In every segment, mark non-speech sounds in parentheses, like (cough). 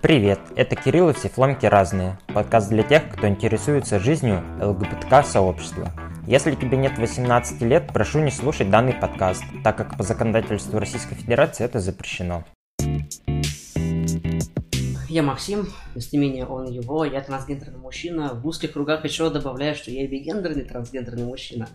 Привет, это Кирилл и все фломки разные. Подкаст для тех, кто интересуется жизнью ЛГБТК-сообщества. Если тебе нет 18 лет, прошу не слушать данный подкаст, так как по законодательству Российской Федерации это запрещено. Я Максим, местоимение он его, я трансгендерный мужчина. В узких кругах еще добавляю, что я бигендерный трансгендерный мужчина.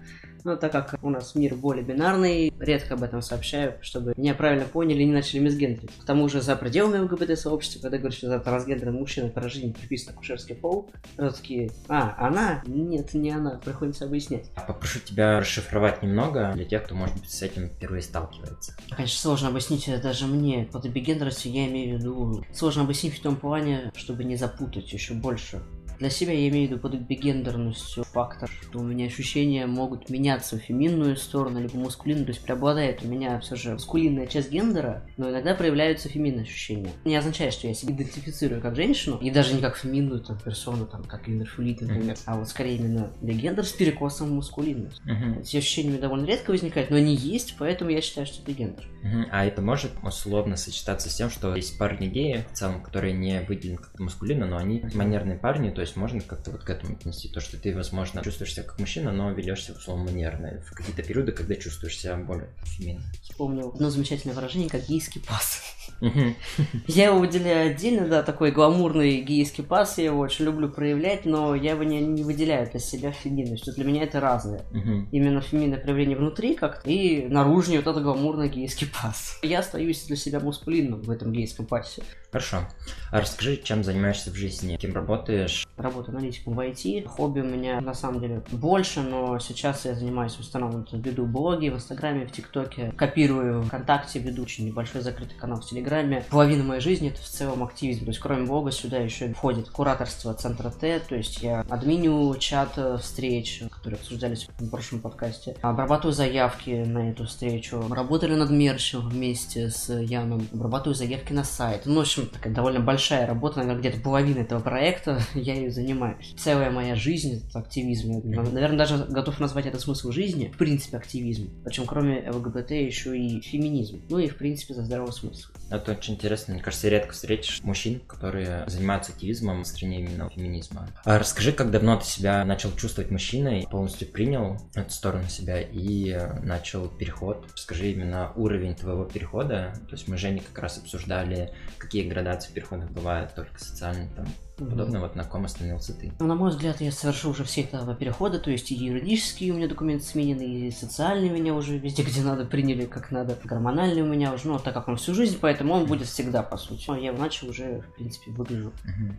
Но так как у нас мир более бинарный, редко об этом сообщаю, чтобы меня правильно поняли и не начали мисгендрить. К тому же за пределами ЛГБТ-сообщества, когда говорят, что за трансгендерный мужчина по рождению приписан акушерский пол, сразу такие, а, она? Нет, не она, приходится объяснять. Попрошу тебя расшифровать немного для тех, кто, может быть, с этим впервые сталкивается. Конечно, сложно объяснить это даже мне. Под бигендерностью я имею в виду... Сложно объяснить в том плане, чтобы не запутать еще больше. Для себя я имею в виду под бигендерностью фактор, что у меня ощущения могут меняться в феминную сторону, либо мускулинную, то есть преобладает у меня все же мускулинная часть гендера, но иногда проявляются феминные ощущения. Не означает, что я себя идентифицирую как женщину, и даже не как феминную там, персону, там, как гендерфлюид, например, а вот скорее именно бигендер с перекосом в мускулинность. Мгм. Эти ощущения довольно редко возникают, но они есть, поэтому я считаю, что это гендер. А это может условно сочетаться с тем, что есть парни геи, в целом, которые не выделены как маскулинно, но они манерные парни, то есть можно как-то вот к этому отнести, то, что ты, возможно, чувствуешь себя как мужчина, но ведешь себя условно манерно в какие-то периоды, когда чувствуешь себя более феминно. Вспомнил одно замечательное выражение, как гейский пас. (laughs) Я его выделяю отдельно, да, такой гламурный гейский пас, я его очень люблю проявлять, но я его не, не выделяю для себя феминностью. Для меня это разное. Именно феминное проявление внутри как-то и наружнее вот это гламурный гейский пас. Я остаюсь для себя мускулинным в этом гейском пасе. Хорошо. А расскажи, чем занимаешься в жизни, кем работаешь? Работаю аналитиком в IT. Хобби у меня на самом деле больше, но сейчас я занимаюсь вот, веду блоги в Инстаграме, в ТикТоке, копирую ВКонтакте, веду очень небольшой закрытый канал в Телеграме. Половина моей жизни это в целом активизм. То есть кроме блога сюда еще входит кураторство Центра Т, то есть я админю чат э, встреч, которые обсуждались в прошлом подкасте. Обрабатываю заявки на эту встречу. Работали над мерчем вместе с Яном. Обрабатываю заявки на сайт. Ну, в общем, такая довольно большая работа, наверное, где-то половина этого проекта, (laughs) я ею занимаюсь. Целая моя жизнь — это активизм. Я, наверное, даже готов назвать это смысл жизни, в принципе, активизм. Причем кроме ЛГБТ еще и феминизм. Ну и, в принципе, за здоровый смысл. Это очень интересно. Мне кажется, редко встретишь мужчин, которые занимаются активизмом в стране именно феминизма. А расскажи, как давно ты себя начал чувствовать мужчиной, полностью принял эту сторону себя и э, начал переход. Расскажи именно уровень твоего перехода. То есть мы с Женей как раз обсуждали, какие градации переходов бывают, только социальные там подобное. Вот на ком остановился ты. Ну, на мой взгляд, я совершил уже все этапы перехода, то есть и юридические у меня документы сменены, и социальные меня уже везде, где надо, приняли как надо, гормональный у меня уже, ну, так как он всю жизнь, поэтому он будет всегда, по сути. Но я иначе уже, в принципе, выгляжу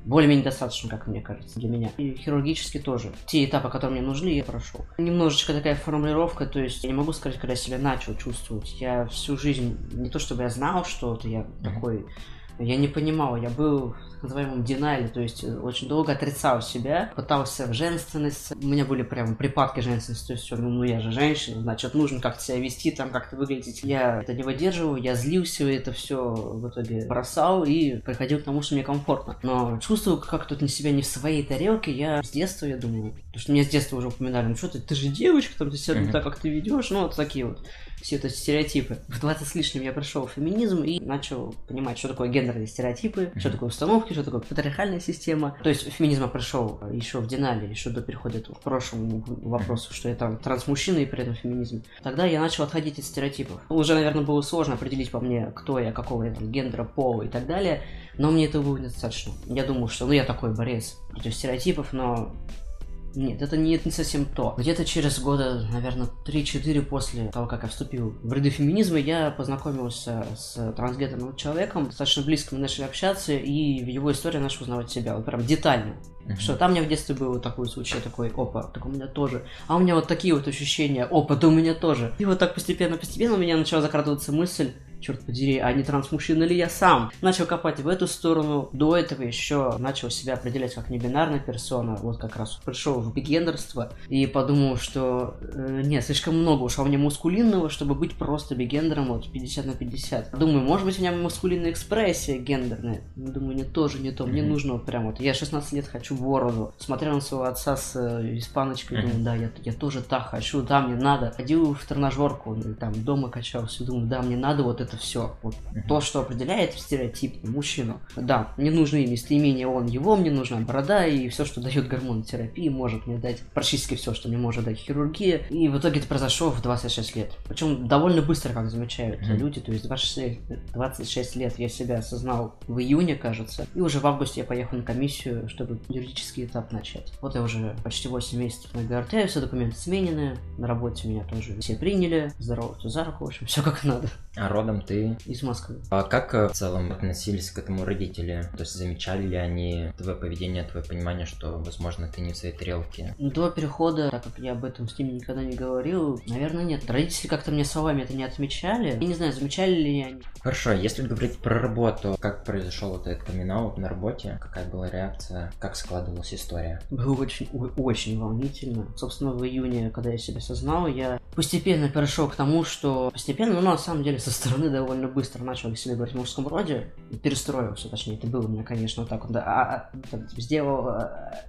более-менее достаточно, как мне кажется, для меня. И хирургически тоже. Те этапы, которые мне нужны, я прошел. Немножечко такая формулировка, то есть я не могу сказать, когда я себя начал чувствовать. Я всю жизнь, не то чтобы я знал что-то, я такой... Я не понимал, я был называемом динайле, то есть э, очень долго отрицал себя, пытался в женственность, у меня были прям припадки женственности, то есть ну, ну я же женщина, значит нужно как-то себя вести, там как-то выглядеть. Я это не выдерживал, я злился, это все в итоге бросал и приходил к тому, что мне комфортно. Но чувствую, как тут на себя не в своей тарелке, я с детства, я думаю, потому что меня с детства уже упоминали, ну что ты, ты же девочка, там, ты себя не так, как ты ведешь, ну вот такие вот все это стереотипы. В 20 с лишним я пришел в феминизм и начал понимать, что такое гендерные стереотипы, что такое установки, что такое патриархальная система. То есть феминизм я пришел еще в Динале, еще до перехода к прошлому вопросу, что я там трансмужчина и при этом феминизм. Тогда я начал отходить от стереотипов. Уже, наверное, было сложно определить по мне, кто я, какого я там гендера, пола и так далее, но мне этого было недостаточно. Я думал, что ну я такой борец против стереотипов, но нет, это не, не совсем то. Где-то через года, наверное, 3-4 после того, как я вступил в ряды феминизма, я познакомился с трансгендерным человеком, достаточно близко мы начали общаться, и в его истории начал узнавать себя, вот прям детально. Мгм. Что там у меня в детстве был такой случай, такой, опа, так у меня тоже. А у меня вот такие вот ощущения, опа, да у меня тоже. И вот так постепенно-постепенно у меня начала закрадываться мысль, черт подери, а не трансмужчина ли я сам? Начал копать в эту сторону. До этого еще начал себя определять как небинарная персона. Вот как раз пришел в бигендерство и подумал, что э, нет, слишком много уж во мне мускулинного, чтобы быть просто бигендером вот 50 на 50. Думаю, может быть у меня мускулинная экспрессия гендерная. Думаю, нет, тоже не то. Мне Мгм. нужно вот прям вот. Я 16 лет хочу бороду. Смотрел на своего отца с э, испаночкой, Мгм. думаю, да, я, я тоже так хочу, да, мне надо. Ходил в тренажерку, там дома качался, думаю, да, мне надо вот это это все. Вот то, что определяет стереотип мужчину. Да, мне нужны местоимения он, его, мне нужна борода, и все, что дает гормонотерапия, может мне дать практически все, что мне может дать хирургия. И в итоге это произошло в 26 лет. Причем довольно быстро, как замечают mm-hmm. люди, то есть 26, 26 лет я себя осознал в июне, кажется, и уже в августе я поехал на комиссию, чтобы юридический этап начать. Вот я уже почти 8 месяцев на ГРТ, все документы сменены, на работе меня тоже все приняли, здороваются за руку, в общем, все как надо. А родом ты? Из Москвы. А как э, в целом относились к этому родители? То есть замечали ли они твое поведение, твое понимание, что, возможно, ты не в своей тарелке? До перехода, так как я об этом с ними никогда не говорил, наверное, нет. Родители как-то мне словами это не отмечали. Я не знаю, замечали ли они. Хорошо, если говорить про работу, как произошел вот этот камин на работе, какая была реакция, как складывалась история? Было очень, очень волнительно. Собственно, в июне, когда я себя осознал, я постепенно перешел к тому, что постепенно, ну, на самом деле, со стороны довольно быстро начал о себе говорить в мужском роде, перестроился, точнее, это было у меня, конечно, вот так да, а, а, сделал, а,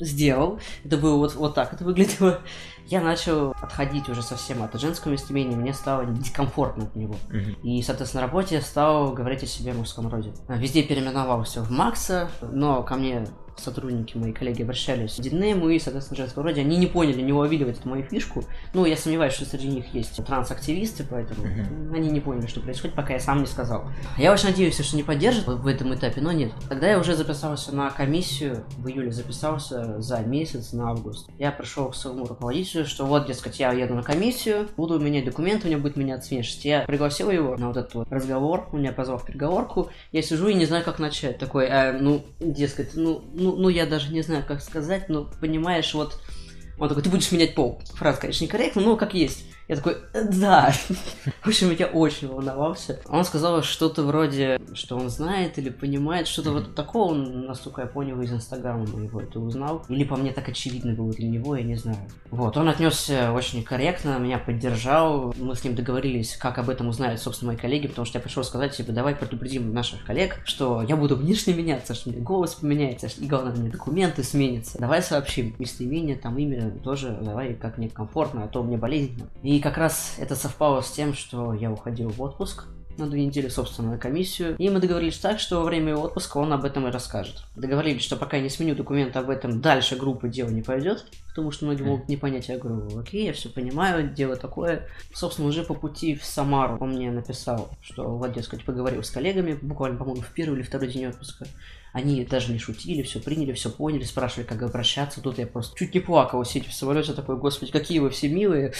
сделал, это было вот, вот так это выглядело, я начал отходить уже совсем от женского местоимения, мне стало дискомфортно от него. Mm-hmm. И, соответственно, на работе я стал говорить о себе в мужском роде. Везде переименовался в Макса, но ко мне сотрудники, мои коллеги обращались к Динему и, соответственно, женского рода, они не поняли, не уловили вот эту мою фишку. Ну, я сомневаюсь, что среди них есть трансактивисты, поэтому mm-hmm. они не поняли, что происходит, пока я сам не сказал. Я очень надеюсь, что не поддержат в этом этапе, но нет. Тогда я уже записался на комиссию, в июле записался за месяц на август. Я пришел к своему руководителю, что вот, дескать, я еду на комиссию, буду менять документы, у меня будет меняться внешность. Я пригласил его на вот этот вот разговор, он меня позвал в переговорку, я сижу и не знаю, как начать. Такой, э, ну, дескать, ну, ну, ну, я даже не знаю, как сказать, но понимаешь, вот он такой, ты будешь менять пол. Фраза, конечно, некорректна, но как есть. Я такой, «Э, да. В общем, я очень волновался. Он сказал что-то вроде, что он знает или понимает, что-то вот такого, насколько я понял, из Инстаграма моего это узнал. Или по мне так очевидно было для него, я не знаю. Вот, он отнесся очень корректно, меня поддержал. Мы с ним договорились, как об этом узнают, собственно, мои коллеги, потому что я пришел сказать, типа, давай предупредим наших коллег, что я буду внешне меняться, что мне голос поменяется, и главное, мне документы сменятся. Давай сообщим местоимение, там имя тоже, давай, как мне комфортно, а то мне болезненно. И и как раз это совпало с тем, что я уходил в отпуск на две недели, собственно, на комиссию. И мы договорились так, что во время отпуска он об этом и расскажет. Договорились, что пока я не сменю документы об этом, дальше группа дело не пойдет, потому что многие могут не понять. Я говорю, окей, я все понимаю, дело такое. Собственно, уже по пути в Самару он мне написал, что вот, дескать, поговорил с коллегами, буквально, по-моему, в первый или второй день отпуска. Они даже не шутили, все приняли, все поняли, спрашивали, как обращаться. Тут я просто чуть не плакал, сидя в самолете, такой, господи, какие вы все милые.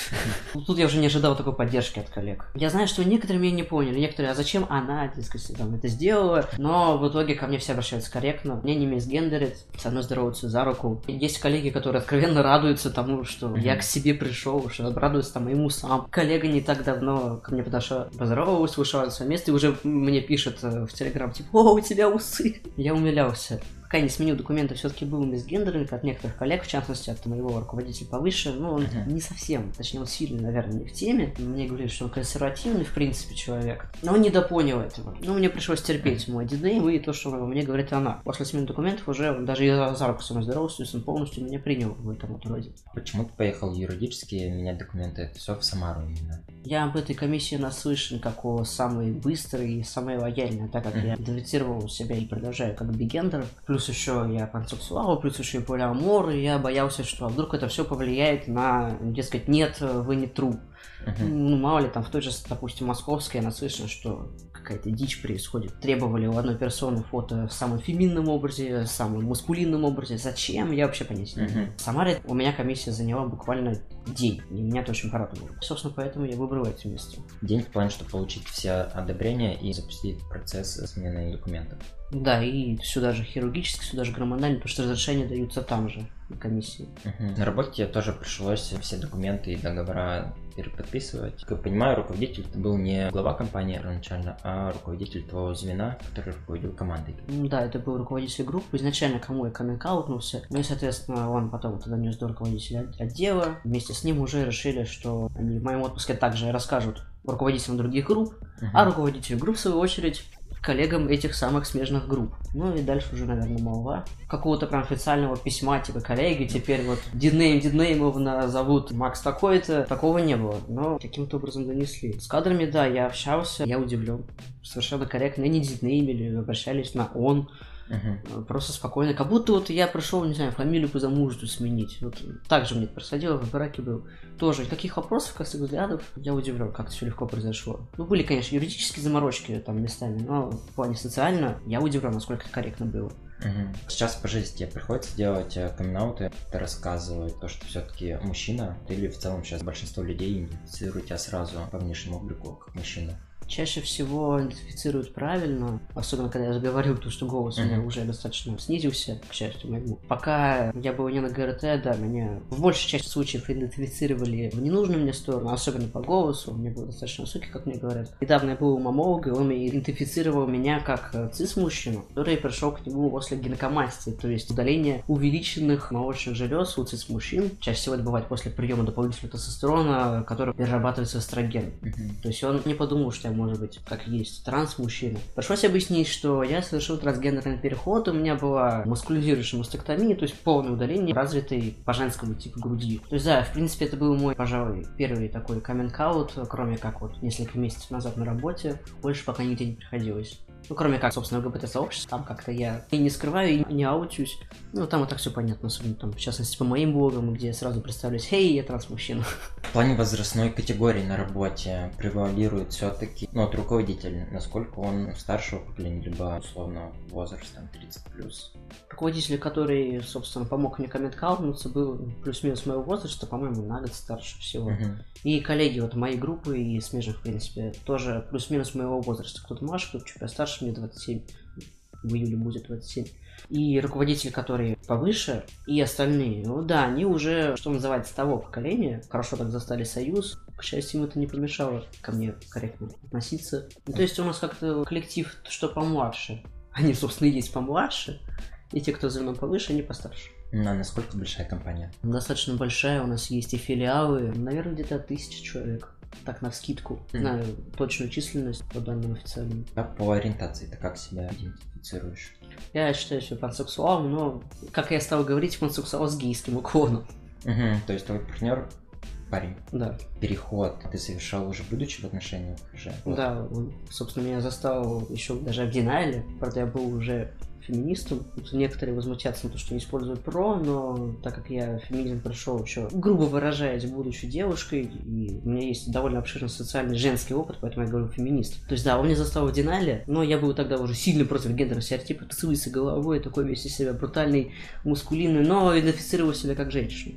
(laughs) Тут я уже не ожидал такой поддержки от коллег. Я знаю, что некоторые меня не поняли, некоторые, а зачем она, дескать, там, это сделала. Но в итоге ко мне все обращаются корректно. Мне не мисгендерит, со мной здороваются за руку. Есть коллеги, которые откровенно радуются тому, что я к себе пришел, что радуются там моему сам. Коллега не так давно ко мне подошла, поздоровалась, вышла свое место и уже мне пишет э, в Телеграм, типа, о, у тебя усы. Я умилялся пока не сменил документы, все-таки был мисгендеринг от некоторых коллег, в частности, от моего руководителя повыше. Ну, он uh-huh. не совсем, точнее, он сильно, наверное, не в теме. Мне говорили, что он консервативный, в принципе, человек. Но он недопонял этого. Ну, мне пришлось терпеть мой динейм и то, что мне говорит она. После смены документов уже он даже я за руку со мной здоровался, он полностью меня принял в этом вот роде. Почему ты поехал юридически менять документы? Это все в Самару именно? Я об этой комиссии наслышан как о самой быстрой и самой лояльной, так как uh-huh. я идентифицировал себя и продолжаю как бигендер. Плюс еще я пансексуал, плюс еще и полиамор, и я боялся, что вдруг это все повлияет на, дескать, нет, вы не тру. Uh-huh. Ну, мало ли, там в той же, допустим, московской я наслышан, что какая-то дичь происходит. Требовали у одной персоны фото в самом феминном образе, в самом маскулинном образе. Зачем? Я вообще понять не знаю. Uh-huh. В Самаре у меня комиссия заняла буквально день, и меня это очень порадовало. Собственно, поэтому я выбрал это место. День в плане, чтобы получить все одобрения и запустить процесс смены документов. Да, и сюда же хирургически, сюда же гормонально, потому что разрешения даются там же, на комиссии. Угу. На работе тебе тоже пришлось все документы и договора переподписывать. Как я понимаю, руководитель был не глава компании первоначально, а руководитель твоего звена, который руководил командой. Да, это был руководитель группы, изначально кому я каминг-аутнулся. Ну и, соответственно, он потом туда нес до руководителя отдела. Вместе с ним уже решили, что они в моем отпуске также расскажут руководителям других групп, uh-huh. а руководитель групп, в свою очередь, коллегам этих самых смежных групп. Ну и дальше уже, наверное, молва. Какого-то прям официального письма, типа, коллеги, теперь вот диднейм диднеймовна зовут Макс такой-то. Такого не было, но каким-то образом донесли. С кадрами, да, я общался, я удивлен. Совершенно корректно, не диднеймили, обращались на он. Угу. Просто спокойно. Как будто вот я пришел, не знаю, фамилию по замужеству сменить. Вот так же мне происходило, в браке был. Тоже никаких вопросов, как взглядов, я удивлен, как это все легко произошло. Ну, были, конечно, юридические заморочки там местами, но в плане социально я удивлен, насколько это корректно было. Угу. Сейчас по жизни тебе приходится делать э, камин ты рассказывать то, что все-таки мужчина, или в целом сейчас большинство людей идентифицируют тебя сразу по внешнему облику как мужчина чаще всего идентифицируют правильно, особенно когда я заговорил, то что голос mm-hmm. у меня уже достаточно снизился, к счастью моему. Пока я был не на ГРТ, да, меня в большей части случаев идентифицировали в ненужную мне сторону, особенно по голосу, у меня был достаточно высокий, как мне говорят. Недавно я был у мамолога, и он идентифицировал меня как э, цис-мужчину, который пришел к нему после гинекомастии, то есть удаления увеличенных молочных желез у цис-мужчин. Чаще всего это бывает после приема дополнительного тестостерона, который перерабатывается эстроген. Mm-hmm. То есть он не подумал, что я может быть, как есть, транс-мужчина. Пришлось объяснить, что я совершил трансгендерный переход, у меня была маскулизирующая мастектомия, то есть полное удаление развитой по женскому типу груди. То есть, да, в принципе, это был мой, пожалуй, первый такой каминг-аут, кроме как вот несколько месяцев назад на работе. Больше пока нигде не приходилось. Ну, кроме как, собственно, ЛГБТ-сообщество, там как-то я и не скрываю, и не аутюсь. Ну, там вот так все понятно, особенно там, в частности, по моим блогам, где я сразу представляюсь, «Хей, я транс-мужчина». (laughs) В плане возрастной категории на работе превалирует все-таки, ну, вот руководитель, насколько он старшего поколения, либо, условно, возрастом 30+. плюс. Руководитель, который, собственно, помог мне коммент был плюс-минус моего возраста, по-моему, на год старше всего. Uh-huh. И коллеги вот моей группы и смежных, в принципе, тоже плюс-минус моего возраста. Кто-то младше, кто-то чуть постарше, мне 27, в июле будет 27. И руководители, которые повыше, и остальные, ну да, они уже, что называется, того поколения, хорошо так застали союз, к счастью, им это не помешало ко мне корректно относиться. Ну, то есть у нас как-то коллектив, что помладше, они, собственно, и есть помладше, и те, кто за мной повыше, они постарше. Ну, а насколько большая компания? Достаточно большая, у нас есть и филиалы, наверное, где-то тысяча человек. Так, на скидку. Mm. Знаю точную численность по данным официальным. Как по ориентации ты как себя идентифицируешь? Я считаю себя пансексуалом, но, как я стал говорить, пансексуал с гейским уклоном. Угу, то есть твой партнер парень. Да. Переход ты совершал уже будучи в отношениях уже? Да, он, собственно, меня застал еще даже в Динале, правда, я был уже феминистом. Некоторые возмутятся на то, что не используют про, но так как я феминизм пришел еще, грубо выражаясь, будучи девушкой, и у меня есть довольно обширный социальный женский опыт, поэтому я говорю феминист. То есть, да, он меня застал в Динале, но я был тогда уже сильно против гендерного стереотипа, тусуется головой, такой весь из себя брутальный, мускулинный, но идентифицировал себя как женщину.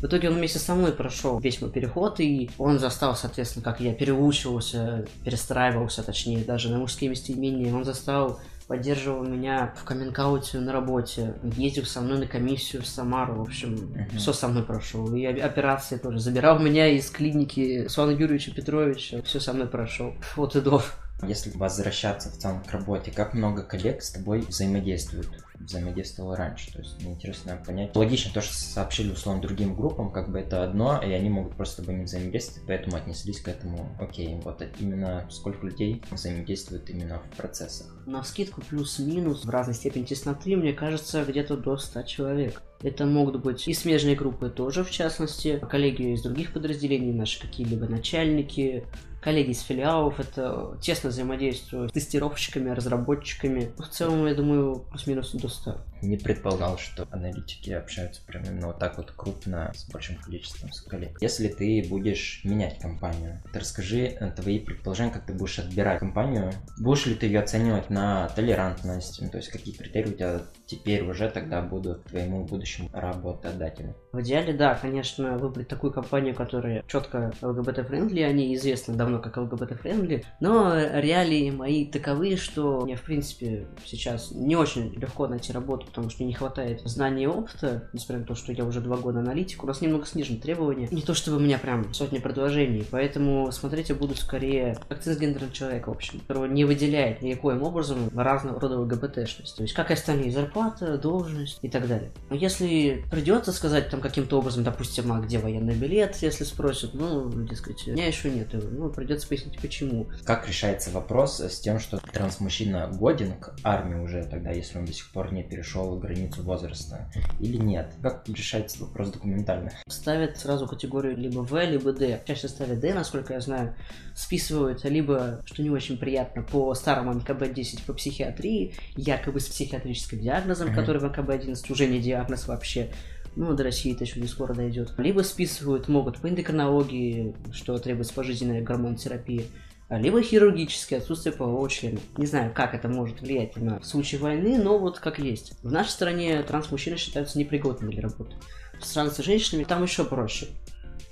В итоге он вместе со мной прошел весь мой переход, и он застал, соответственно, как я переучивался, перестраивался, точнее, даже на мужские местоимения. Он застал поддерживал меня в каминг на работе, ездил со мной на комиссию в Самару, в общем, uh-huh. все со мной прошел. И операции тоже. Забирал меня из клиники Суана Юрьевича Петровича, все со мной прошел. Вот и до. Если возвращаться в целом к работе, как много коллег с тобой взаимодействуют? взаимодействовал раньше. То есть мне интересно понять. Логично то, что сообщили условно другим группам, как бы это одно, и они могут просто тобой не взаимодействовать, поэтому отнеслись к этому, окей, вот именно сколько людей взаимодействует именно в процессах. На скидку плюс-минус в разной степени тесноты, мне кажется, где-то до 100 человек. Это могут быть и смежные группы тоже, в частности, коллеги из других подразделений, наши какие-либо начальники, коллеги из филиалов, это тесно взаимодействую с тестировщиками, разработчиками. В целом, я думаю, плюс-минус до 100. Не предполагал, что аналитики общаются прям именно вот так вот крупно с большим количеством коллег. Если ты будешь менять компанию, ты расскажи э, твои предположения, как ты будешь отбирать компанию. Будешь ли ты ее оценивать на толерантность, ну, то есть какие критерии у тебя теперь уже тогда будут твоему будущему работодателю? В идеале, да, конечно, выбрать такую компанию, которая четко ЛГБТ-friendly, они известны давно как ЛГБТ-friendly, но реалии мои таковы, что мне, в принципе, сейчас не очень легко найти работу потому что не хватает знаний и опыта, несмотря на то, что я уже два года аналитик, у нас немного снижены требования. Не то чтобы у меня прям сотни предложений, поэтому смотреть я буду скорее как цисгендерный человек, в общем, которого не выделяет никаким образом разного рода ЛГБТшность. То есть, как и остальные, зарплата, должность и так далее. Но если придется сказать там каким-то образом, допустим, а где военный билет, если спросят, ну, дескать, у меня еще нет, ну, придется пояснить почему. Как решается вопрос с тем, что трансмужчина годен к армии уже тогда, если он до сих пор не перешел границу возраста, или нет? Как решается вопрос документально? Ставят сразу категорию либо В, либо Д. Чаще ставят Д, насколько я знаю, списывают либо, что не очень приятно, по старому МКБ-10 по психиатрии, якобы с психиатрическим диагнозом, mm-hmm. который в МКБ-11 уже не диагноз вообще, ну, до России это еще не скоро дойдет. Либо списывают могут по эндокринологии, что требуется пожизненная гормонотерапия, либо хирургическое отсутствие полового члена. Не знаю, как это может влиять на случай войны, но вот как есть. В нашей стране транс-мужчины считаются непригодными для работы. В странах с женщинами там еще проще.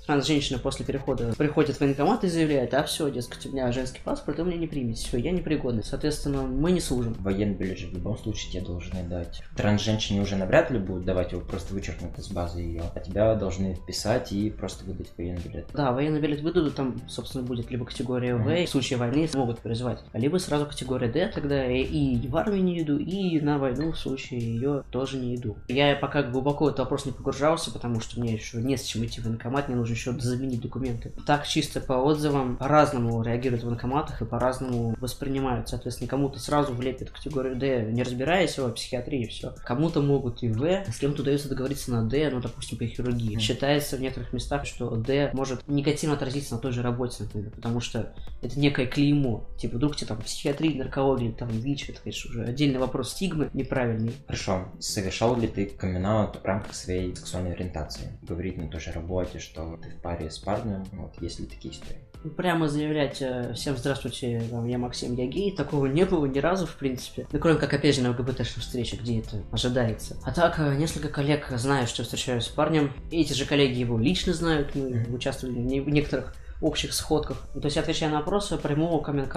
А женщина после перехода приходит в военкомат и заявляет, а все, дескать, у меня женский паспорт, вы меня не примете, все, я непригодный. Соответственно, мы не служим. Военный билет же в любом случае тебе должны дать. Транс-женщине уже навряд ли будут давать его, просто вычеркнут из базы ее. А тебя должны вписать и просто выдать военный билет. Да, военный билет выдадут, там, собственно, будет либо категория В, mm-hmm. в случае войны могут призвать, либо сразу категория Д, тогда и в армию не иду, и на войну в случае ее тоже не иду. Я пока глубоко в этот вопрос не погружался, потому что мне еще не с чем идти в военкомат, мне нужно еще заменить документы. Так чисто по отзывам по-разному реагируют в военкоматах и по-разному воспринимают. Соответственно, кому-то сразу влепят категорию D, не разбираясь в психиатрии, все. Кому-то могут и В, с кем-то удается договориться на D, ну, допустим, по хирургии. Считается в некоторых местах, что D может негативно отразиться на той же работе, например, потому что это некое клеймо. Типа, вдруг тебе там психиатрия, наркология, там ВИЧ, это, конечно, уже отдельный вопрос стигмы неправильный. Хорошо. Совершал ли ты камин в рамках своей сексуальной ориентации? Говорить на той же работе, что ты в паре с парнем, вот, есть ли такие истории? Прямо заявлять э, всем здравствуйте, я Максим, я гей, такого не было ни разу, в принципе. Ну, кроме как, опять же, на ЛГБТшной встрече, где это ожидается. А так, э, несколько коллег знают, что встречаюсь с парнем. Эти же коллеги его лично знают, мы mm-hmm. участвовали в некоторых общих сходках. То есть, отвечая на вопросы, прямого каминг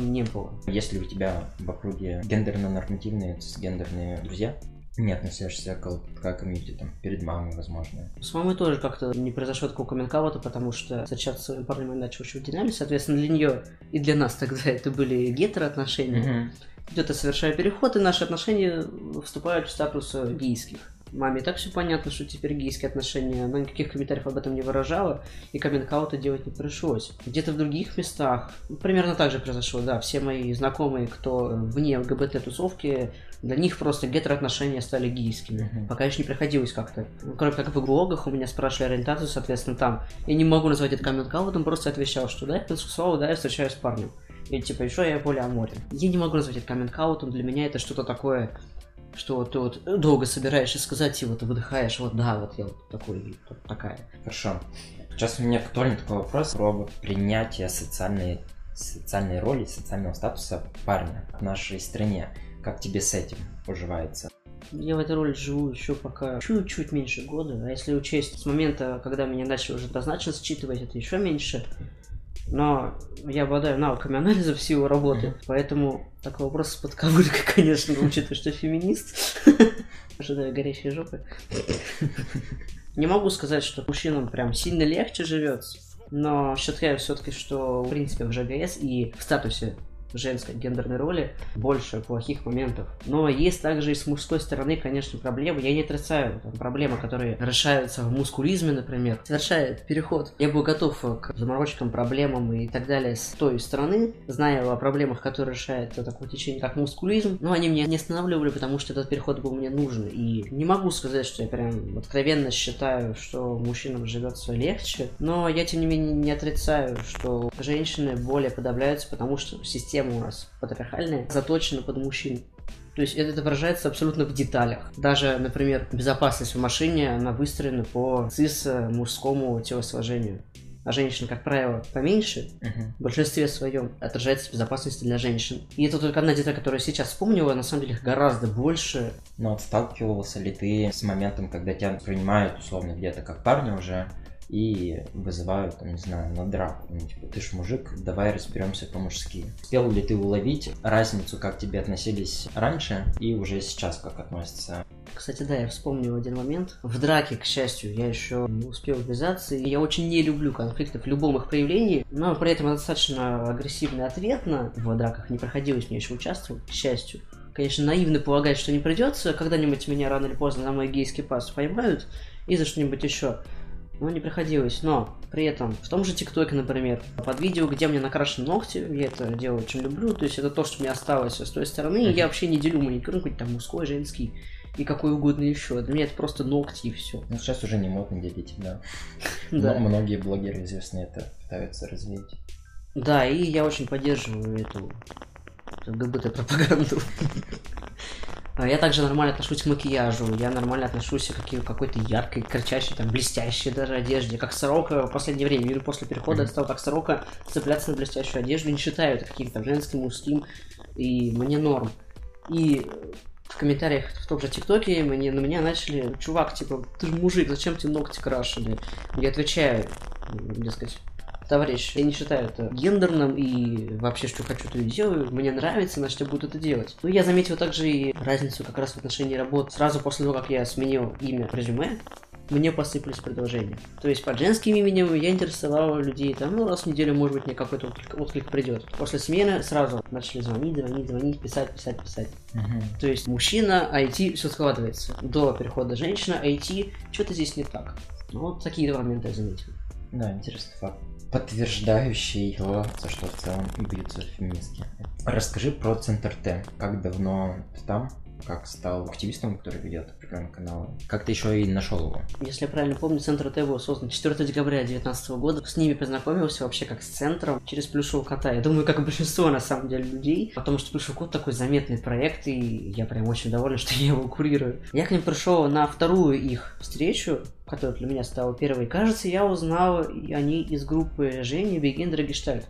не было. Если у тебя в округе гендерно-нормативные, гендерные друзья, не относишься к ЛГБТК комьюнити, там, перед мамой, возможно. С мамой тоже как-то не произошло такого коммент потому что встречаться с своим парнем я начал еще в динамике, соответственно, для нее и для нас тогда (laughs) это были гетероотношения. Mm-hmm. Где-то совершаю переход, и наши отношения вступают в статус гейских. Маме так все понятно, что теперь гейские отношения. Она никаких комментариев об этом не выражала, и каминг делать не пришлось. Где-то в других местах примерно так же произошло, да. Все мои знакомые, кто вне ЛГБТ-тусовки, для них просто гетероотношения стали гейскими. Uh-huh. Пока еще не приходилось как-то. Кроме как в блогах у меня спрашивали ориентацию, соответственно, там. Я не могу назвать это каминг он просто отвечал, что да, я бисексуал, да, я встречаюсь с парнем. Или типа, еще я полиаморен. Я не могу назвать это каминг для меня это что-то такое что ты вот долго собираешься сказать, и вот ты выдыхаешь, вот да, вот я вот такой, вот такая. Хорошо. Сейчас у меня актуальный такой вопрос про принятие социальной, социальной роли, социального статуса парня в нашей стране. Как тебе с этим уживается? Я в этой роли живу еще пока чуть-чуть меньше года, а если учесть с момента, когда меня начали уже однозначно считывать, это еще меньше. Но я обладаю навыками анализа в силу работы, mm-hmm. поэтому такой вопрос с подковыркой, (laughs) конечно, учитывая, что феминист. (laughs) Ожидаю горящей жопы. Не могу сказать, что мужчинам прям сильно легче живется, но считаю все-таки, что в принципе в ЖГС и в статусе женской гендерной роли больше плохих моментов. Но есть также и с мужской стороны, конечно, проблемы. Я не отрицаю там, проблемы, которые решаются в мускулизме, например. Совершает переход. Я был готов к заморочкам, проблемам и так далее с той стороны, зная о проблемах, которые решает такое течение, как мускулизм. Но они меня не останавливали, потому что этот переход был мне нужен. И не могу сказать, что я прям откровенно считаю, что мужчинам живется легче. Но я, тем не менее, не отрицаю, что женщины более подавляются, потому что система система у нас патриархальная, заточена под мужчин. То есть это выражается абсолютно в деталях. Даже, например, безопасность в машине, она выстроена по цис мужскому телосложению. А женщин, как правило, поменьше, uh-huh. в большинстве своем отражается безопасность для женщин. И это только одна деталь, которую я сейчас вспомнила, на самом деле их гораздо больше. Но вот сталкивался ли ты с моментом, когда тебя принимают условно где-то как парня уже, и вызывают, не знаю, на драку. Ну, типа, ты ж мужик, давай разберемся по-мужски. Успел ли ты уловить разницу, как тебе относились раньше и уже сейчас как относятся? Кстати, да, я вспомнил один момент. В драке, к счастью, я еще не успел ввязаться, и я очень не люблю конфликты в любом их проявлении, но при этом достаточно агрессивный ответно в драках не проходилось мне еще участвовать, к счастью. Конечно, наивно полагать, что не придется, когда-нибудь меня рано или поздно на мой гейский пас поймают и за что-нибудь еще. Но не приходилось. Но при этом в том же ТикТоке, например, под видео, где мне накрашены ногти, я это делаю очень люблю, то есть это то, что мне осталось с той стороны, и я вообще не делю маникюр, какой-то там мужской, женский и какой угодно еще. Для меня это просто ногти и все. Ну, сейчас уже не модно делить, да. (laughs) Да. Но многие блогеры известные это пытаются развеять. Да, и я очень поддерживаю эту ЛГБТ-пропаганду. (laughs) А Я также нормально отношусь к макияжу, я нормально отношусь к какой- какой-то яркой, кричащей, там, блестящей даже одежде. Как сорока в последнее время, именно после перехода я стал как сорока цепляться на блестящую одежду, не считаю это каким-то женским, мужским, и мне норм. И в комментариях в том же ТикТоке мне, на меня начали, чувак, типа, ты же мужик, зачем тебе ногти крашены? Я отвечаю, дескать, товарищ, я не считаю это гендерным и вообще, что хочу, то и делаю. Мне нравится, значит, я буду это делать. Ну, я заметил также и разницу как раз в отношении работ. Сразу после того, как я сменил имя резюме, мне посыпались предложения. То есть под женским именем я интересовал людей, там, ну, раз в неделю, может быть, мне какой-то отклик, отклик придет. После смены сразу начали звонить, звонить, звонить, писать, писать, писать. То есть мужчина, IT, все складывается. До перехода женщина, IT, что-то здесь не так. Ну, Вот такие моменты я заметил. Да, интересный факт. Подтверждающий то, за что в целом бьются феминистки. Расскажи про Центр Т. Как давно ты там? Как стал активистом, который ведет определенный канал? Как ты еще и нашел его? Если я правильно помню, Центр Т был создан 4 декабря 2019 года. С ними познакомился вообще как с центром через плюшевого кота. Я думаю, как и большинство на самом деле людей. Потому что плюшевый кот такой заметный проект, и я прям очень доволен, (laughs) что я его курирую. Я к ним пришел на вторую их встречу, которая для меня стала первой. Кажется, я узнал они из группы Жени Бегендер и Гештальт.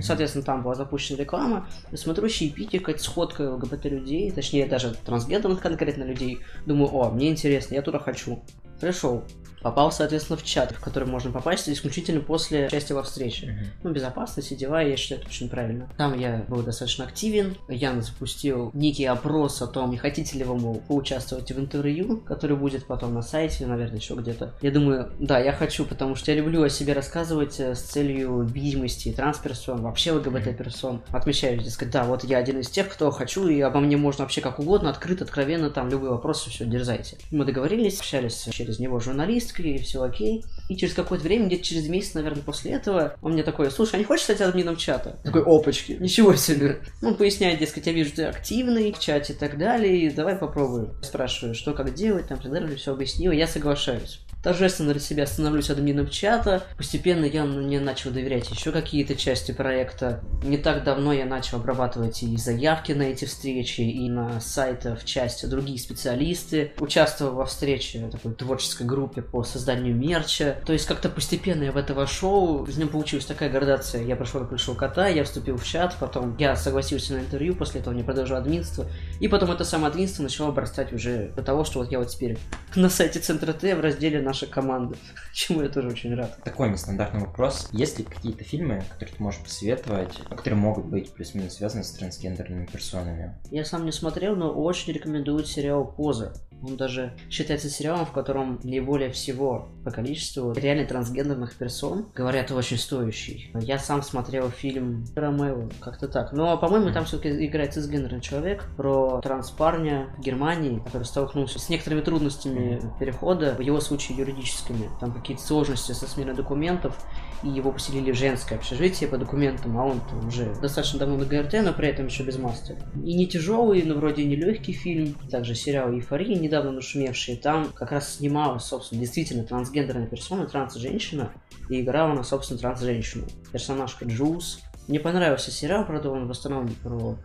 Соответственно, там была запущена реклама. Смотрю, чаепитие, какая-то сходка ЛГБТ людей, точнее, даже трансгендерных конкретно людей. Думаю, о, мне интересно, я туда хочу. Пришел. Попал, соответственно, в чат, в который можно попасть исключительно после участия во встрече. Ну, безопасность дела, я считаю, это очень правильно. Там я был достаточно активен. Я запустил некий опрос о том, не хотите ли вы, мол, поучаствовать в интервью, который будет потом на сайте, наверное, еще где-то. Я думаю, да, я хочу, потому что я люблю о себе рассказывать э, с целью видимости трансперсон, вообще ЛГБТ-персон. Отмечаю, дескать, да, вот я один из тех, кто хочу, и обо мне можно вообще как угодно, открыто, откровенно, там, любые вопросы, все, дерзайте. Мы договорились, общались через него с и все окей. И через какое-то время, где-то через месяц, наверное, после этого, он мне такой, слушай, а не хочешь стать админом чата? Такой, опачки, ничего себе. Ну, поясняет, дескать, я вижу, ты активный в чате и так далее, давай попробуем. Спрашиваю, что, как делать, там, все объяснил, я соглашаюсь. Торжественно для себя становлюсь админом чата. Постепенно я мне начал доверять еще какие-то части проекта. Не так давно я начал обрабатывать и заявки на эти встречи, и на сайты в части другие специалисты. Участвовал во встрече такой творческой группе по созданию мерча. То есть как-то постепенно я в это вошел. Из него получилась такая градация. Я прошел пришел кота, я вступил в чат, потом я согласился на интервью, после этого мне продолжил админство. И потом это самое админство начало обрастать уже до того, что вот я вот теперь на сайте Центра Т в разделе наша команда. (laughs) Чему я тоже очень рад. Такой нестандартный вопрос. Есть ли какие-то фильмы, которые ты можешь посоветовать, которые могут быть плюс-минус связаны с трансгендерными персонами? Я сам не смотрел, но очень рекомендую сериал «Поза». Он даже считается сериалом, в котором наиболее всего по количеству реально трансгендерных персон. Говорят, очень стоящий. Я сам смотрел фильм Ромео, как-то так. Но, по-моему, там все-таки играет цисгендерный человек про транспарня в Германии, который столкнулся с некоторыми трудностями перехода, в его случае юридическими. Там какие-то сложности со сменой документов, и его поселили в женское общежитие по документам, а он уже достаточно давно на ГРТ, но при этом еще без мастера. И не тяжелый, но вроде не легкий фильм. Также сериал «Эйфория», недавно нашумевший. Там как раз снималась, собственно, действительно трансгендерная персона, транс-женщина, и играла она, собственно, транс-женщину. Персонажка Джулс. Мне понравился сериал, правда, он в основном про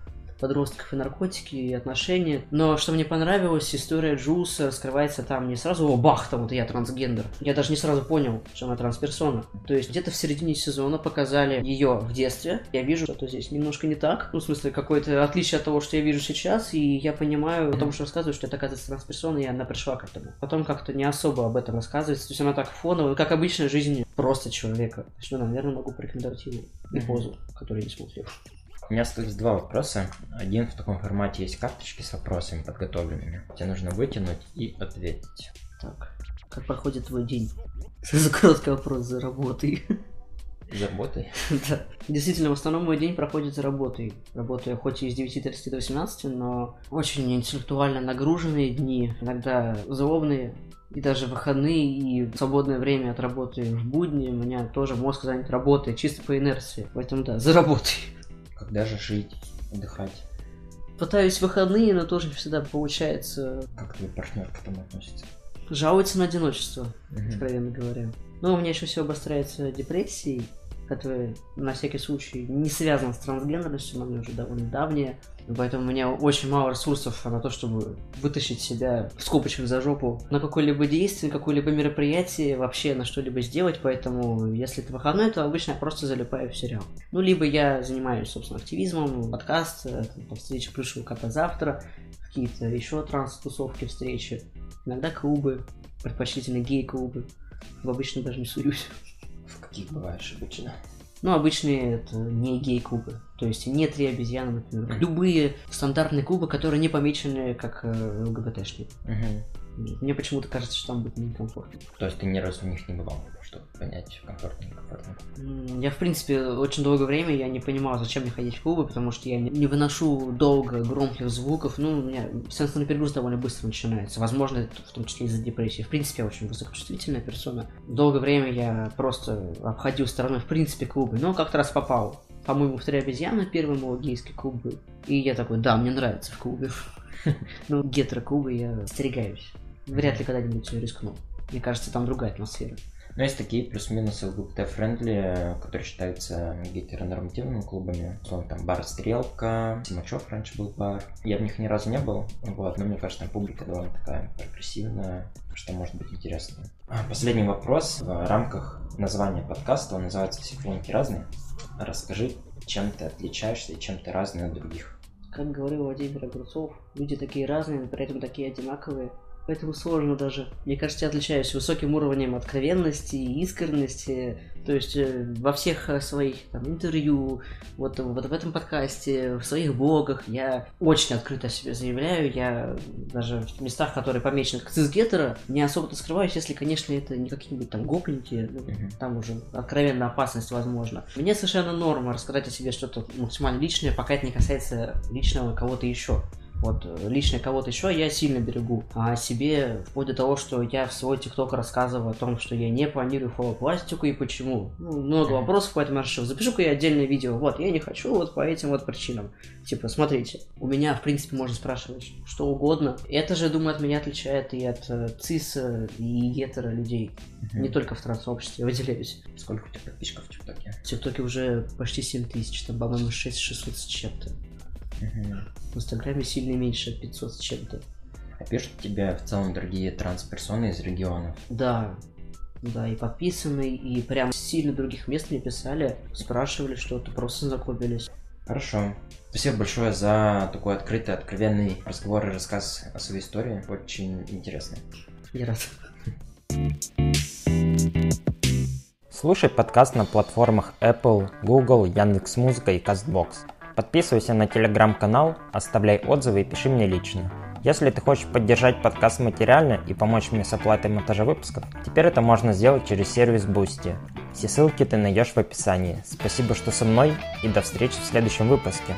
подростков и наркотики, и отношения. Но что мне понравилось, история Джулса раскрывается там не сразу, о, бах, там вот я трансгендер. Я даже не сразу понял, что она трансперсона. То есть где-то в середине сезона показали ее в детстве. Я вижу, что здесь немножко не так. Ну, в смысле, какое-то отличие от того, что я вижу сейчас, и я понимаю, потому что рассказываю, что это оказывается трансперсона, и она пришла к этому. Потом как-то не особо об этом рассказывается. То есть она так фоново, как обычная жизнь просто человека. Что, наверное, могу порекомендовать ему и позу, которую я не смотрел. У меня остались два вопроса. Один в таком формате есть карточки с вопросами подготовленными. Тебе нужно вытянуть и ответить. Так, как проходит твой день? (laughs) За короткий вопрос за работой. За работой? (laughs) Да. Действительно, в основном мой день проходит за работой. Работаю хоть и с 9.30 до 18, но очень интеллектуально нагруженные дни, иногда злобные, и даже выходные и свободное время от работы в будни у меня тоже мозг занят работой, чисто по инерции. Поэтому да, за работой. Когда же жить, отдыхать? Пытаюсь выходные, но тоже не всегда получается. Как твой партнер к этому относится? Жалуется на одиночество, Мгм. откровенно говоря. Но у меня еще все обостряется депрессией, которая на всякий случай не связана с трансгендерностью, но она уже довольно давняя. Поэтому у меня очень мало ресурсов на то, чтобы вытащить себя в скобочках за жопу на какое-либо действие, какое-либо мероприятие, вообще на что-либо сделать. Поэтому, если это выходной, то обычно я просто залипаю в сериал. Ну, либо я занимаюсь, собственно, активизмом, подкаст, э, встречи плюшевого кота завтра, какие-то еще транс-тусовки, встречи. Иногда клубы, предпочтительно гей-клубы. В обычно даже не суюсь. В каких бываешь обычно? Ну, обычные это не гей-клубы. То есть не три обезьяны, например. Любые стандартные клубы, которые не помечены как э, ЛГБТшные. Мгм. Мне почему-то кажется, что там будет некомфортно. То есть ты ни разу в них не бывал, чтобы понять, комфортно, Я, в принципе, очень долгое время я не понимал, зачем мне ходить в клубы, потому что я не- выношу долго громких звуков. Ну, у меня сенсорный перегруз довольно быстро начинается. Возможно, это в том числе из-за депрессии. В принципе, я очень высокочувствительная персона. Долгое время я просто обходил стороной, в принципе, клубы. Но как-то раз попал. По-моему, в «Три обезьяны» первый мой гейский клуб был. И я такой, да, мне нравится в клубе. (laughs) Ну, гетеро-клубы я остерегаюсь. Вряд ли когда-нибудь рискну. Мне кажется, там другая атмосфера. Но есть такие плюс-минус ЛГБТ-friendly, которые считаются гетеронормативными клубами. Условно, там бар «Стрелка», Симачев раньше был бар. Я в них ни разу не был, вот, но мне кажется, там публика довольно такая прогрессивная, что может быть интересно. А, Последний вопрос. В рамках названия подкаста, он называется «Все хроники разные». Расскажи, чем ты отличаешься и чем ты разный от других. Как говорил Владимир Огурцов, люди такие разные, но при этом такие одинаковые. Поэтому сложно даже. Мне кажется, я отличаюсь высоким уровнем откровенности и искренности. То есть э, во всех э, своих там, интервью, вот, вот в этом подкасте, в своих блогах я очень открыто о себе заявляю. Я даже в местах, которые помечены как цисгетера, не особо-то скрываюсь, если, конечно, это не какие-нибудь там гопники, ну, Мгм. там уже откровенная опасность возможно. Мне совершенно норма рассказать о себе что-то максимально личное, пока это не касается личного кого-то еще. Вот, э, лично кого-то еще я сильно берегу. А о себе, вплоть до того, что я в свой ТикТок рассказываю о том, что я не планирую фолопластику и почему. Ну, много вопросов, поэтому я решил, запишу-ка я отдельное видео. Вот, я не хочу вот по этим вот причинам. Типа, смотрите, у меня, в принципе, можно спрашивать что угодно. Это же, думаю, от меня отличает и от э, цис и гетера людей. Не только в транс-сообществе, я выделяюсь. Сколько у тебя подписчиков в ТикТоке? В ТикТоке уже почти 7 тысяч, там, по-моему, 6600 с чем-то. В Инстаграме сильно меньше, 500 с чем-то. А пишут тебе в целом другие трансперсоны из регионов? Да, да, и подписаны, и прям сильно других мест мне писали, спрашивали что-то, просто знакомились. Хорошо. Спасибо большое за такой открытый, откровенный разговор и рассказ о своей истории. Очень интересно. Я рад. Слушай подкаст на платформах Apple, Google, Яндекс.Музыка и CastBox. Подписывайся на телеграм-канал, оставляй отзывы и пиши мне лично. Если ты хочешь поддержать подкаст материально и помочь мне с оплатой монтажа выпусков, теперь это можно сделать через сервис Boosty. Все ссылки ты найдешь в описании. Спасибо, что со мной и до встречи в следующем выпуске.